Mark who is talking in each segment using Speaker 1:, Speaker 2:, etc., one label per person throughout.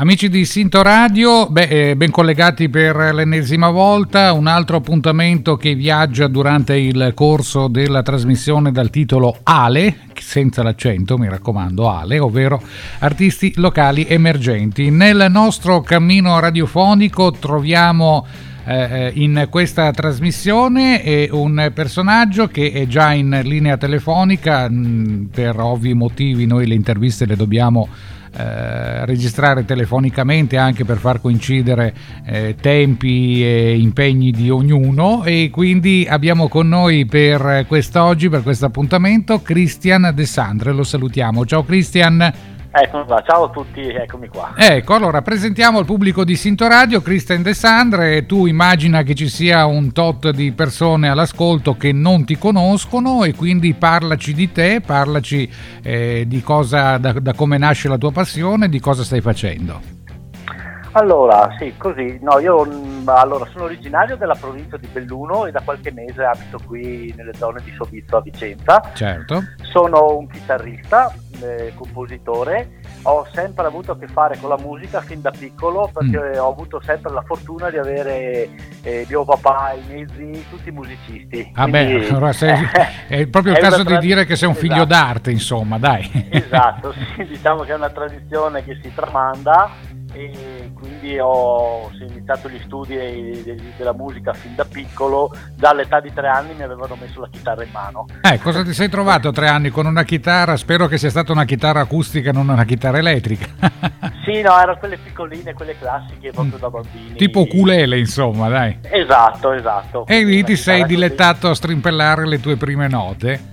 Speaker 1: Amici di Sinto Radio, beh, eh, ben collegati per l'ennesima volta, un altro appuntamento che viaggia durante il corso della trasmissione dal titolo Ale, senza l'accento mi raccomando Ale, ovvero artisti locali emergenti. Nel nostro cammino radiofonico troviamo eh, eh in questa trasmissione un personaggio che è già in linea telefonica, mh, per ovvi motivi noi le interviste le dobbiamo eh, registrare telefonicamente anche per far coincidere eh, tempi e impegni di ognuno e quindi abbiamo con noi per quest'oggi, per questo appuntamento, Christian De Sandre, lo salutiamo. Ciao Christian.
Speaker 2: Eccomi qua, ciao a tutti, eccomi qua.
Speaker 1: Ecco, allora presentiamo il pubblico di Sinto Radio, Cristian De Sandre, tu immagina che ci sia un tot di persone all'ascolto che non ti conoscono e quindi parlaci di te, parlaci eh, di cosa, da, da come nasce la tua passione, di cosa stai facendo.
Speaker 2: Allora, sì, così, no, io mm, allora, sono originario della provincia di Belluno e da qualche mese abito qui nelle zone di Sovizzo a Vicenza.
Speaker 1: Certo.
Speaker 2: Sono un chitarrista, eh, compositore, ho sempre avuto a che fare con la musica fin da piccolo perché mm. ho avuto sempre la fortuna di avere eh, mio papà, i miei zii, tutti musicisti.
Speaker 1: Ah Quindi, beh, allora sei, è proprio il caso di dire che sei un figlio esatto. d'arte, insomma, dai.
Speaker 2: Esatto, sì, diciamo che è una tradizione che si tramanda e quindi ho iniziato gli studi della musica fin da piccolo, dall'età di tre anni mi avevano messo la chitarra in mano.
Speaker 1: Eh, cosa ti sei trovato a tre anni con una chitarra? Spero che sia stata una chitarra acustica non una chitarra elettrica.
Speaker 2: sì, no, erano quelle piccoline, quelle classiche proprio da bambini.
Speaker 1: Tipo ukulele, insomma, dai.
Speaker 2: Esatto, esatto.
Speaker 1: E lì ti sei dilettato così. a strimpellare le tue prime note.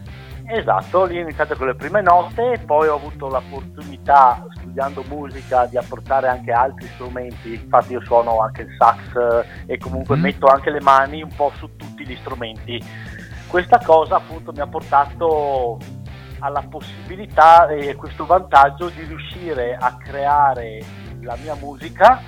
Speaker 2: Esatto, lì ho iniziato con le prime note, poi ho avuto l'opportunità, studiando musica, di apportare anche altri strumenti, infatti io suono anche il sax e comunque mm. metto anche le mani un po' su tutti gli strumenti. Questa cosa appunto mi ha portato alla possibilità e questo vantaggio di riuscire a creare la mia musica,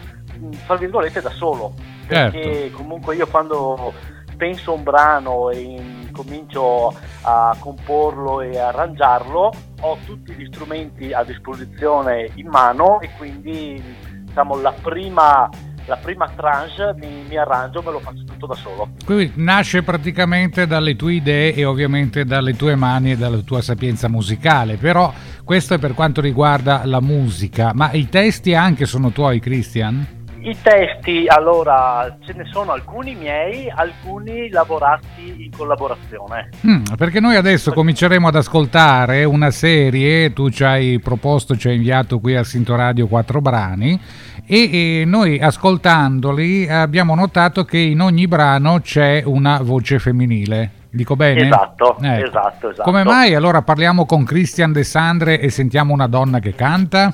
Speaker 2: tra virgolette, da solo. Perché certo. comunque io quando penso un brano e comincio a comporlo e arrangiarlo, ho tutti gli strumenti a disposizione in mano e quindi diciamo, la prima la prima tranche mi, mi, arrangio, me lo faccio tutto da solo.
Speaker 1: Quindi nasce praticamente dalle tue idee e ovviamente dalle tue mani e dalla tua sapienza musicale, però questo è per quanto riguarda la musica, ma i testi anche sono tuoi, Christian?
Speaker 2: I testi, allora, ce ne sono alcuni miei, alcuni lavorati in collaborazione.
Speaker 1: Mm, perché noi adesso cominceremo ad ascoltare una serie, tu ci hai proposto, ci hai inviato qui a Sinto Radio quattro brani e, e noi ascoltandoli abbiamo notato che in ogni brano c'è una voce femminile. Dico bene?
Speaker 2: Esatto, ecco. esatto, esatto.
Speaker 1: Come mai allora parliamo con Christian De Sandre e sentiamo una donna che canta?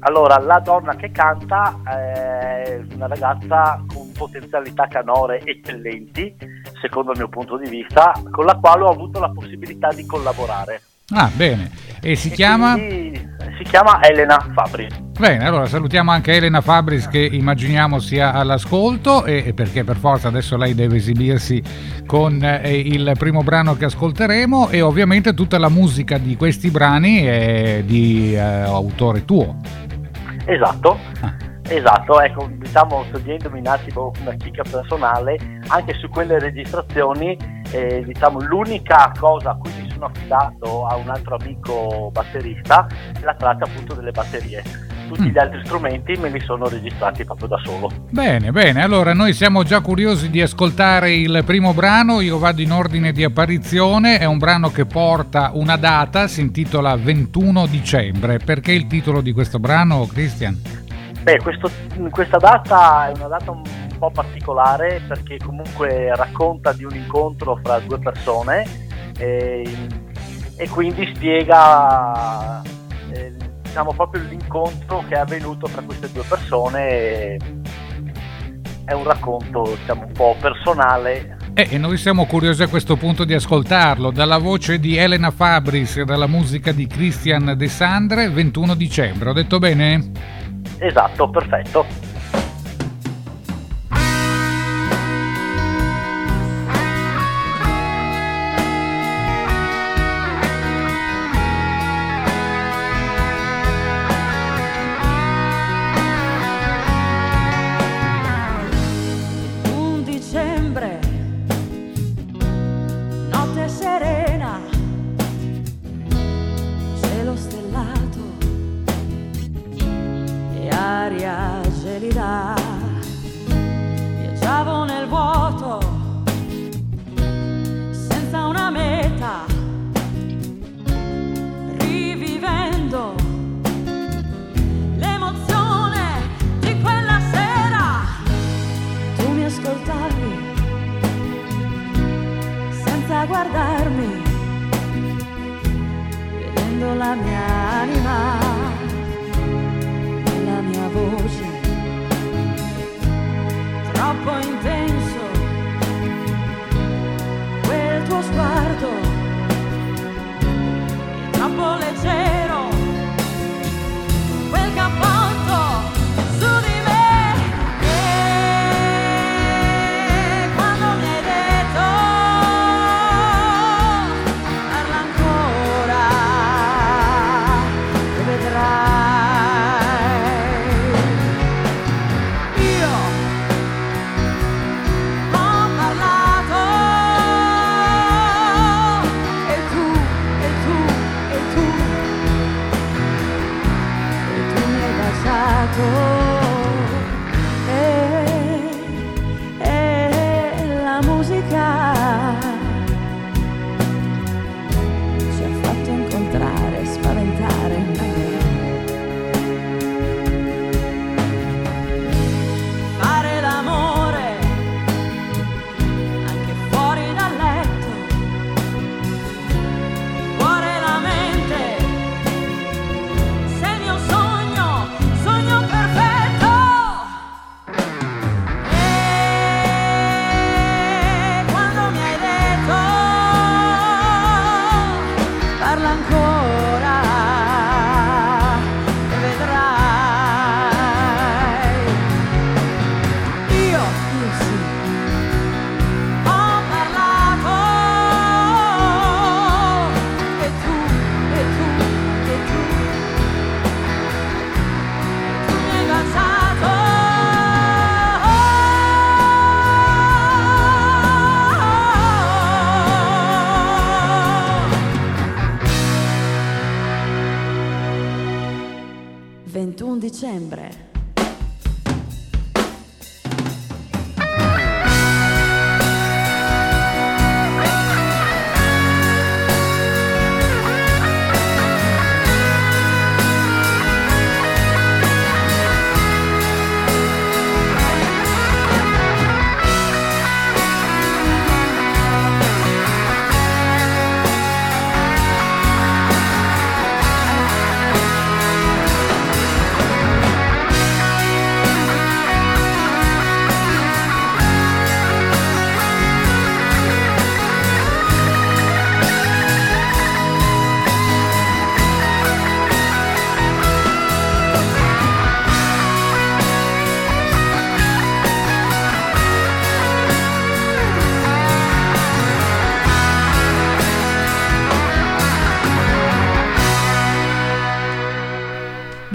Speaker 2: Allora, la donna che canta è una ragazza con potenzialità canore eccellenti, secondo il mio punto di vista, con la quale ho avuto la possibilità di collaborare.
Speaker 1: Ah, bene. E si e chiama? Si
Speaker 2: chiama Elena Fabris.
Speaker 1: Bene, allora salutiamo anche Elena Fabris che immaginiamo sia all'ascolto e, perché per forza adesso lei deve esibirsi con eh, il primo brano che ascolteremo e ovviamente tutta la musica di questi brani è di eh, autore tuo.
Speaker 2: Esatto. Ah. Esatto, ecco, diciamo, togliendomi un attimo una chicca personale, anche su quelle registrazioni, eh, diciamo, l'unica cosa a cui mi sono affidato a un altro amico batterista è la traccia appunto delle batterie. Tutti mm. gli altri strumenti me li sono registrati proprio da solo.
Speaker 1: Bene, bene, allora noi siamo già curiosi di ascoltare il primo brano, io vado in ordine di apparizione, è un brano che porta una data, si intitola 21 dicembre. Perché il titolo di questo brano, Christian?
Speaker 2: Beh, questo, questa data è una data un po' particolare perché comunque racconta di un incontro fra due persone e, e quindi spiega eh, diciamo proprio l'incontro che è avvenuto fra queste due persone. È un racconto diciamo, un po' personale
Speaker 1: eh, e noi siamo curiosi a questo punto di ascoltarlo. Dalla voce di Elena Fabris e dalla musica di Christian De Sandre, 21 dicembre. Ho detto bene?
Speaker 2: Esatto, perfetto.
Speaker 3: La mia anima, la mia voce, troppo intenso, quel tuo sguardo, troppo leggero, dicembre.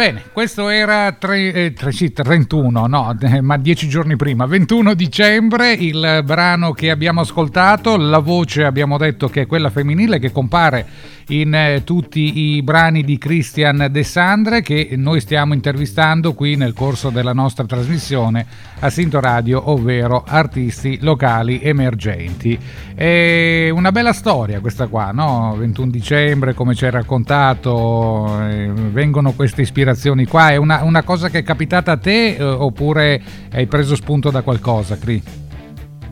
Speaker 1: Bene, questo era tre, eh, tre- sì, 31, no, eh, ma dieci giorni prima, 21 dicembre, il brano che abbiamo ascoltato, la voce abbiamo detto che è quella femminile che compare in eh, tutti i brani di Christian De Sandre che noi stiamo intervistando qui nel corso della nostra trasmissione a Sinto Radio, ovvero artisti locali emergenti. È una bella storia questa qua, no? 21 dicembre, come ci hai raccontato, eh, vengono queste ispirazioni qua. È una, una cosa che è capitata a te eh, oppure hai preso spunto da qualcosa, Cri?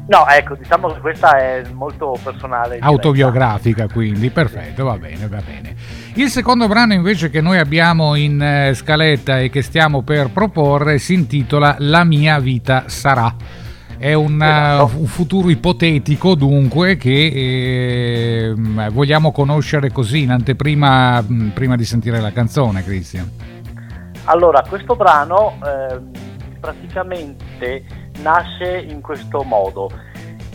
Speaker 2: No, ecco, diciamo che questa è molto personale.
Speaker 1: Autobiografica, quindi, perfetto, va bene, va bene. Il secondo brano invece che noi abbiamo in eh, scaletta e che stiamo per proporre si intitola La mia vita sarà. È un,
Speaker 2: Esatto.
Speaker 1: uh, un futuro ipotetico dunque che eh, vogliamo conoscere così in anteprima prima di sentire la canzone, Cristian.
Speaker 2: Allora, questo brano ehm, praticamente nasce in questo modo.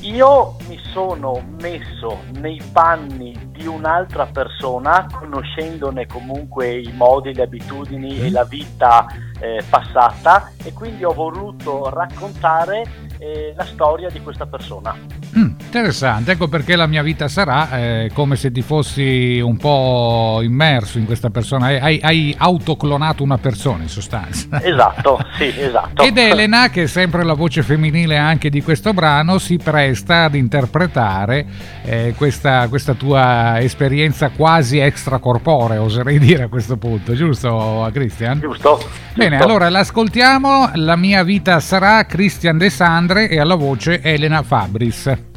Speaker 2: Io mi sono messo nei panni di un'altra persona, conoscendone comunque i modi, le abitudini e la vita eh, passata e quindi ho voluto raccontare eh, la storia di questa persona.
Speaker 1: Mm, interessante, ecco perché la mia vita sarà eh, come se ti fossi un po' immerso in questa persona, hai, hai- autoclonato una persona in sostanza.
Speaker 2: Esatto, sì, esatto.
Speaker 1: Ed Elena, che è sempre la voce femminile anche di questo brano, si presta ad interpretare eh, questa, questa tua esperienza quasi extracorporea, oserei dire a questo punto, giusto Christian?
Speaker 2: Giusto?
Speaker 1: Bene, allora l'ascoltiamo, La mia vita sarà Christian De Sandre e alla voce Elena Fabris.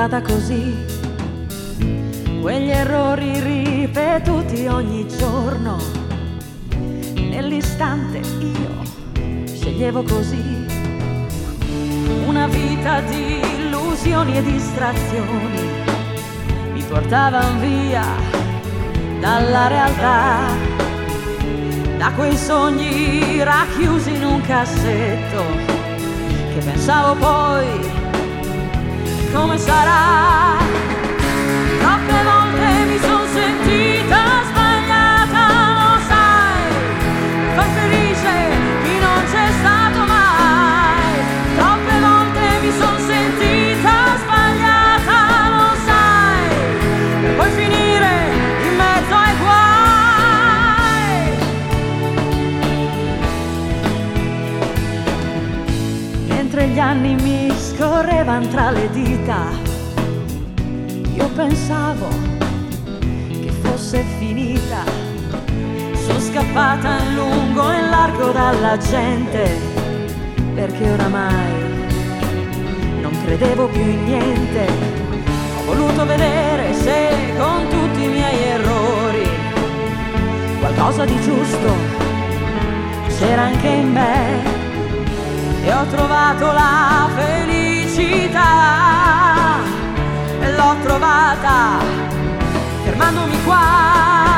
Speaker 3: Andata così. Quegli errori ripetuti ogni giorno. Nell'istante io sceglievo così. Una vita di illusioni e distrazioni mi portavano via dalla realtà da quei sogni racchiusi in un cassetto che pensavo poi come sarà. Troppe volte mi sono sentita sbagliata, lo sai, far felice chi non c'è stato mai. Troppe volte mi sono sentita sbagliata, lo sai, per poi finire in mezzo ai guai. Mentre gli anni mi scorrevano tra le dita, io pensavo che fosse finita. Sono scappata in lungo e in largo dalla gente, perché oramai non credevo più in niente. Ho voluto vedere se con tutti i miei errori qualcosa di giusto c'era anche in me e ho trovato la felicità e l'ho trovata fermandomi qua.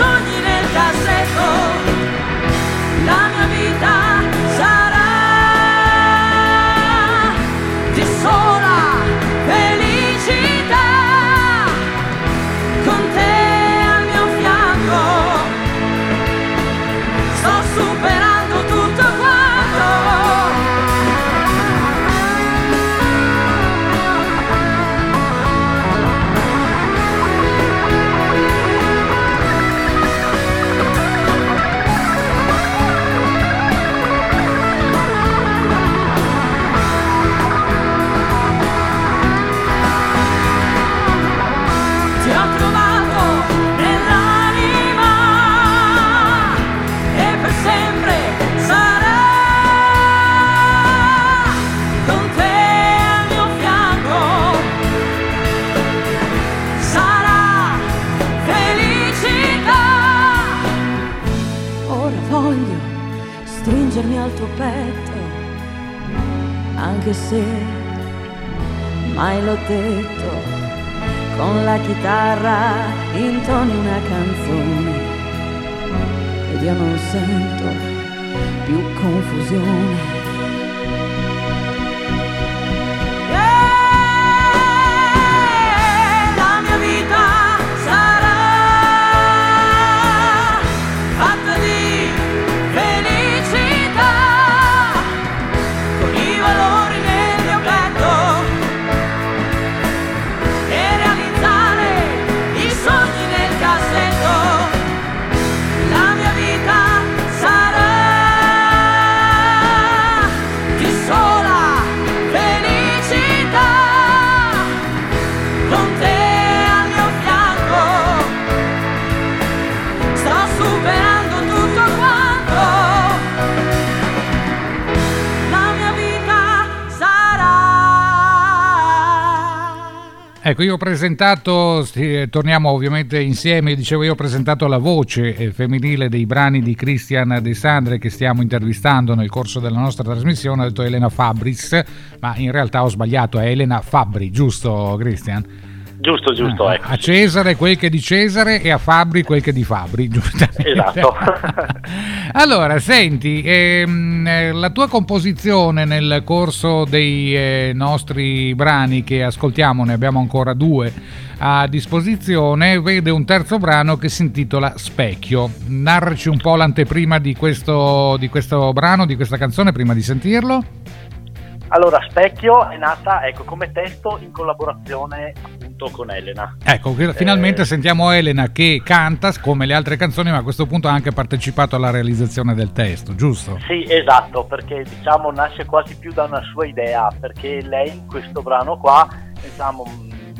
Speaker 3: I stringermi al tuo petto anche se mai l'ho detto con la chitarra intoni una canzone ed io non sento più confusione.
Speaker 1: Ecco, io ho presentato, sì, torniamo ovviamente insieme, dicevo io ho presentato la voce eh, femminile dei brani di Christian De Sandre che stiamo intervistando nel corso della nostra trasmissione, ho detto Elena Fabris, ma in realtà ho sbagliato, è Elena Fabri, giusto Christian?
Speaker 2: Giusto, giusto.
Speaker 1: Ah,
Speaker 2: ecco.
Speaker 1: A Cesare quel che è di Cesare e a Fabri quel che è di Fabri, giustamente.
Speaker 2: Esatto.
Speaker 1: allora, senti, ehm, eh, la tua composizione nel corso dei eh, nostri brani che ascoltiamo, ne abbiamo ancora due a disposizione, vede un terzo brano che si intitola Specchio. Narraci un po' l'anteprima di questo, di questo brano, di questa canzone, prima di sentirlo.
Speaker 2: Allora, Specchio è nata ecco, come testo in collaborazione appunto con Elena.
Speaker 1: Ecco, finalmente eh... sentiamo Elena che canta come le altre canzoni, ma a questo punto ha anche partecipato alla realizzazione del testo, giusto?
Speaker 2: Sì, esatto, perché diciamo nasce quasi più da una sua idea, perché lei in questo brano qua, diciamo,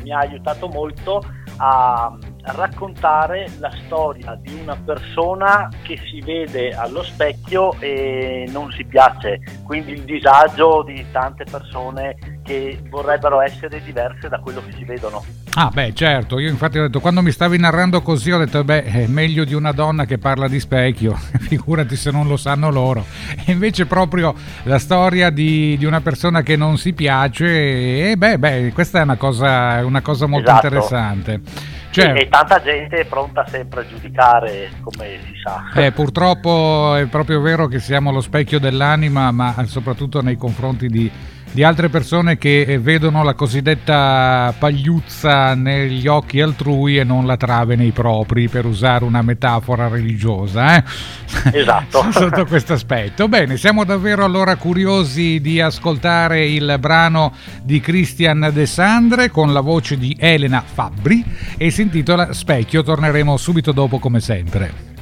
Speaker 2: mi ha aiutato molto a raccontare la storia di una persona che si vede allo specchio e non si piace, quindi il disagio di tante persone che vorrebbero essere diverse da quello che si vedono.
Speaker 1: Ah beh certo, io infatti ho detto quando mi stavi narrando così ho detto beh è meglio di una donna che parla di specchio, figurati se non lo sanno loro. E invece proprio la storia di, di una persona che non si piace e beh, beh questa è una cosa, una cosa molto esatto. interessante.
Speaker 2: Certo. E, tanta gente è pronta sempre a giudicare, come si sa.
Speaker 1: Eh, purtroppo è proprio vero che siamo lo specchio dell'anima, ma soprattutto nei confronti di di altre persone che eh, vedono la cosiddetta pagliuzza negli occhi altrui e non la trave nei propri, per usare una metafora religiosa. Eh?
Speaker 2: Esatto.
Speaker 1: Sotto questo aspetto. Bene, siamo davvero allora curiosi di ascoltare il brano di Christian De Sandre con la voce di Elena Fabbri e si intitola Specchio. Torneremo subito dopo come sempre.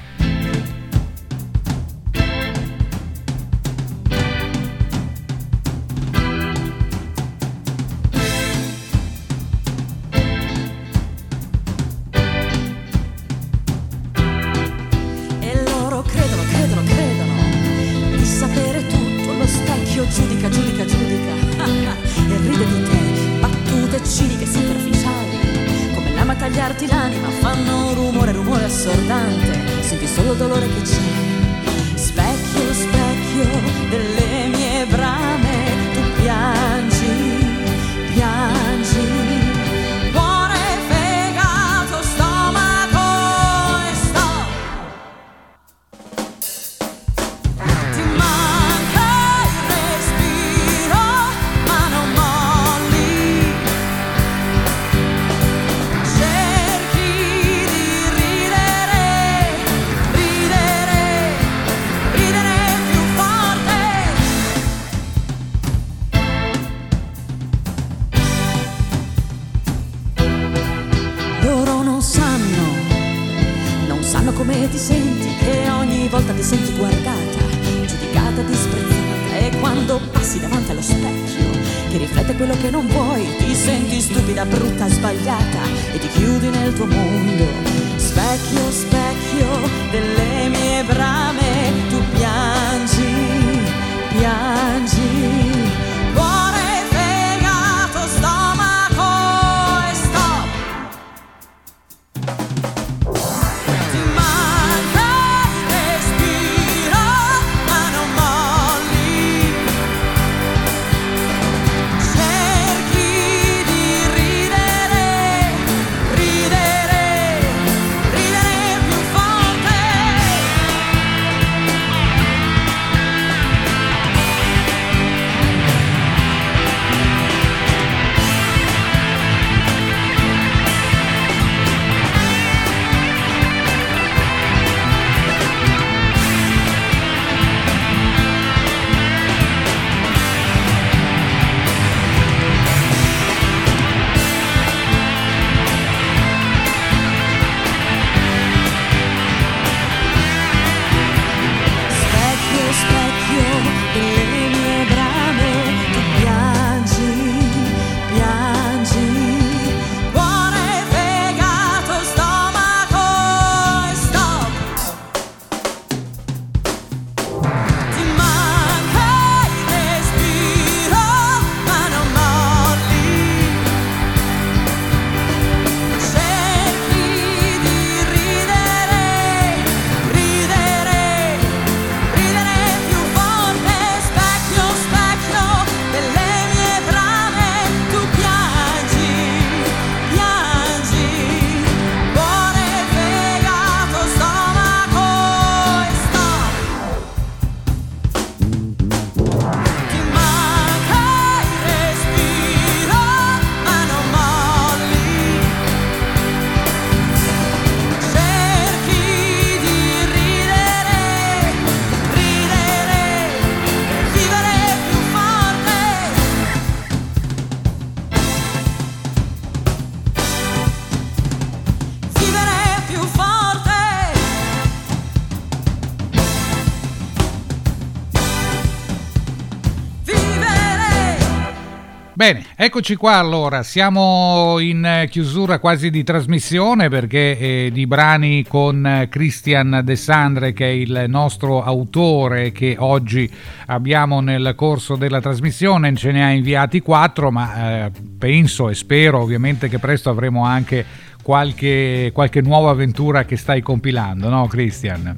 Speaker 1: Bene, eccoci qua allora, siamo in chiusura quasi di trasmissione perché eh, di brani con Christian De Sandre che è il nostro autore che oggi abbiamo nel corso della trasmissione, ce ne ha inviati quattro ma eh, penso e spero ovviamente che presto avremo anche qualche, qualche nuova avventura che stai compilando, no Christian?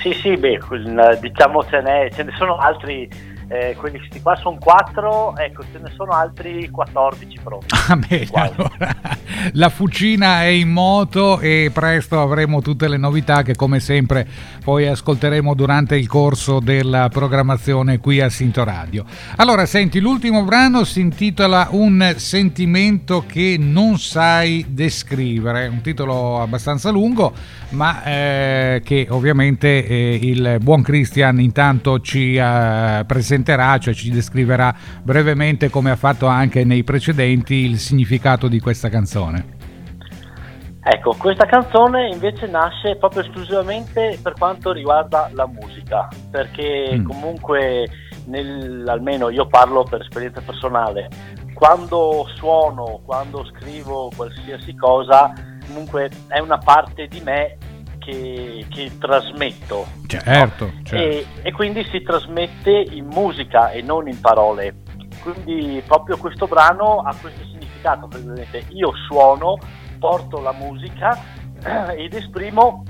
Speaker 2: Sì, sì, beh, diciamo ce ce ne sono altri eh, quelli qua sono 4, ecco ce ne sono altri 14 pronti.
Speaker 1: Ah, bene, allora, la fucina è in moto e presto avremo tutte le novità che come sempre poi ascolteremo durante il corso della programmazione qui a Sinto Radio. Allora, senti, l'ultimo brano si intitola Un sentimento che non sai descrivere, un titolo abbastanza lungo, ma eh, che ovviamente eh, il buon Christian intanto ci eh, presenterà, cioè ci descriverà brevemente come ha fatto anche nei precedenti il significato di questa canzone.
Speaker 2: Ecco, questa canzone invece nasce proprio esclusivamente per quanto riguarda la musica, perché mm. comunque, nel, almeno io parlo per esperienza personale, quando suono, quando scrivo qualsiasi cosa, comunque è una parte di me che, che trasmetto.
Speaker 1: Certo, no? certo.
Speaker 2: E, e, quindi si trasmette in musica e non in parole. Quindi proprio questo brano ha questo significato, io suono, porto la musica ed esprimo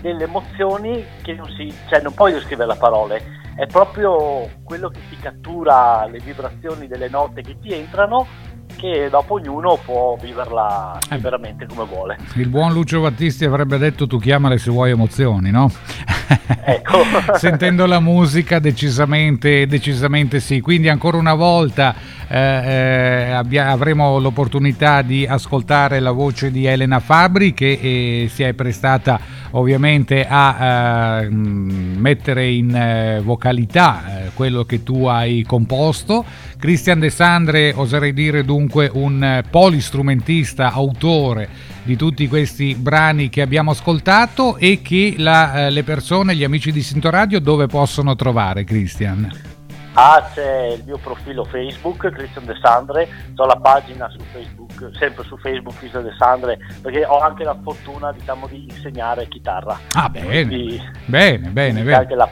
Speaker 2: delle emozioni che non si, cioè non puoi descrivere a parole, è proprio quello che ti cattura le vibrazioni delle note che ti entrano che dopo ognuno può viverla eh. veramente come vuole.
Speaker 1: Il buon Lucio Battisti avrebbe detto tu chiamale se vuoi emozioni, no?
Speaker 2: Ecco.
Speaker 1: Sentendo la musica decisamente, decisamente sì, quindi ancora una volta eh, eh, abbia, avremo l'opportunità di ascoltare la voce di Elena Fabri che eh, si è prestata ovviamente a eh, mettere in eh, vocalità eh, quello che tu hai composto. Cristian De Sandre, oserei dire dunque un polistrumentista, autore di tutti questi brani che abbiamo ascoltato e che la, le persone, gli amici di Sinto Radio dove possono trovare Cristian?
Speaker 2: Ah, c'è il mio profilo Facebook, Cristian De Sandre, ho la pagina su Facebook, sempre su Facebook Cristian De Sandre, perché ho anche la fortuna diciamo, di insegnare chitarra.
Speaker 1: Ah, bene, Quindi, bene, bene, bene.
Speaker 2: Anche la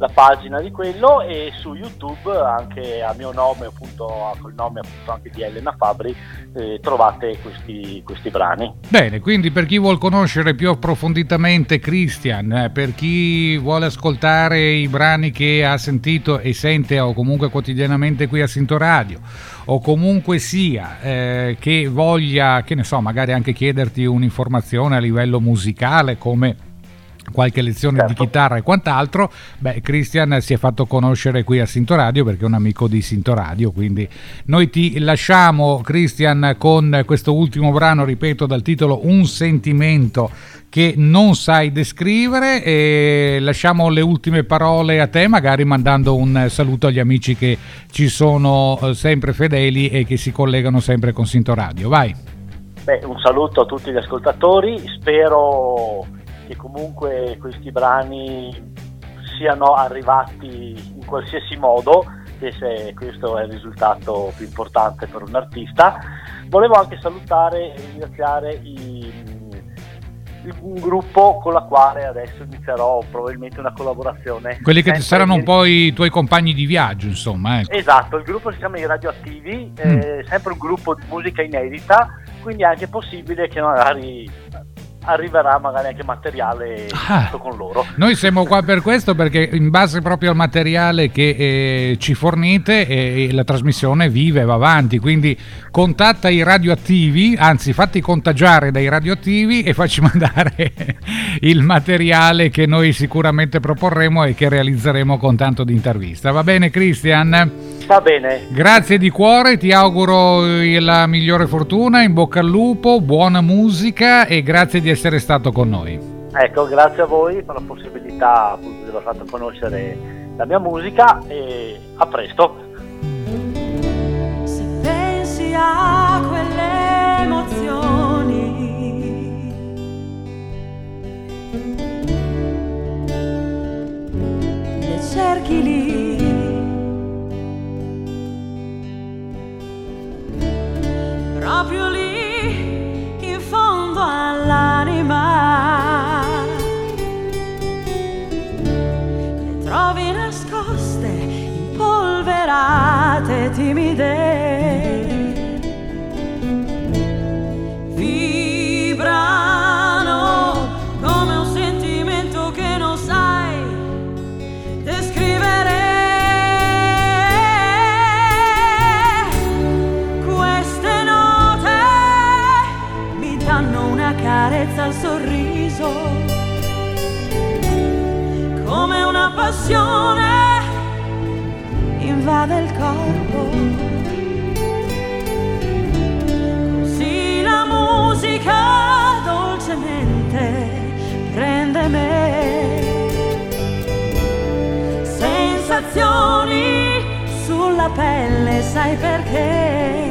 Speaker 2: la pagina di quello e su YouTube anche a mio nome appunto col nome appunto anche di Elena Fabri eh, trovate questi, questi, brani.
Speaker 1: Bene quindi per chi vuol conoscere più approfonditamente Christian eh, per chi vuole ascoltare i brani che ha sentito e sente o comunque quotidianamente qui a Sinto Radio o comunque sia eh, che voglia che ne so magari anche chiederti un'informazione a livello musicale come qualche lezione certo. di chitarra e quant'altro, beh, Christian si è fatto conoscere qui a Sinto Radio perché è un amico di Sinto Radio, quindi noi ti lasciamo Christian con questo ultimo brano, ripeto, dal titolo Un sentimento che non sai descrivere e lasciamo le ultime parole a te, magari mandando un saluto agli amici che ci sono eh, sempre fedeli e che si collegano sempre con Sinto Radio. Vai.
Speaker 2: Beh, un saluto a tutti gli ascoltatori, spero che comunque questi brani siano arrivati in qualsiasi modo, che se questo è il risultato più importante per un artista. Volevo anche salutare e ringraziare i, un gruppo con la quale adesso inizierò probabilmente una collaborazione.
Speaker 1: Quelli che saranno un po' i tuoi compagni di viaggio, insomma. Ecco.
Speaker 2: Esatto, il gruppo si chiama I Radioattivi, mm. sempre un gruppo di musica inedita, quindi è anche possibile che magari arriverà magari anche materiale ah, con loro.
Speaker 1: Noi siamo qua per questo perché in base proprio al materiale che eh, ci fornite eh, la trasmissione vive, va avanti, quindi contatta i radioattivi, anzi fatti contagiare dai radioattivi e facci mandare il materiale che noi sicuramente proporremo e che realizzeremo con tanto di intervista. Va bene Cristian?
Speaker 2: Va bene.
Speaker 1: Grazie di cuore, ti auguro la migliore fortuna, in bocca al lupo, buona musica e grazie di essere stato con noi.
Speaker 2: Ecco, grazie a voi per la possibilità appunto, di aver fatto conoscere la mia musica e a presto.
Speaker 3: Se pensi a quelle emozioni le cerchi lì proprio lì in fondo all'anima. Le trovi nascoste, impolverate, timide. passione invade il corpo. Così la musica dolcemente prende me. Sensazioni sulla pelle, sai perché?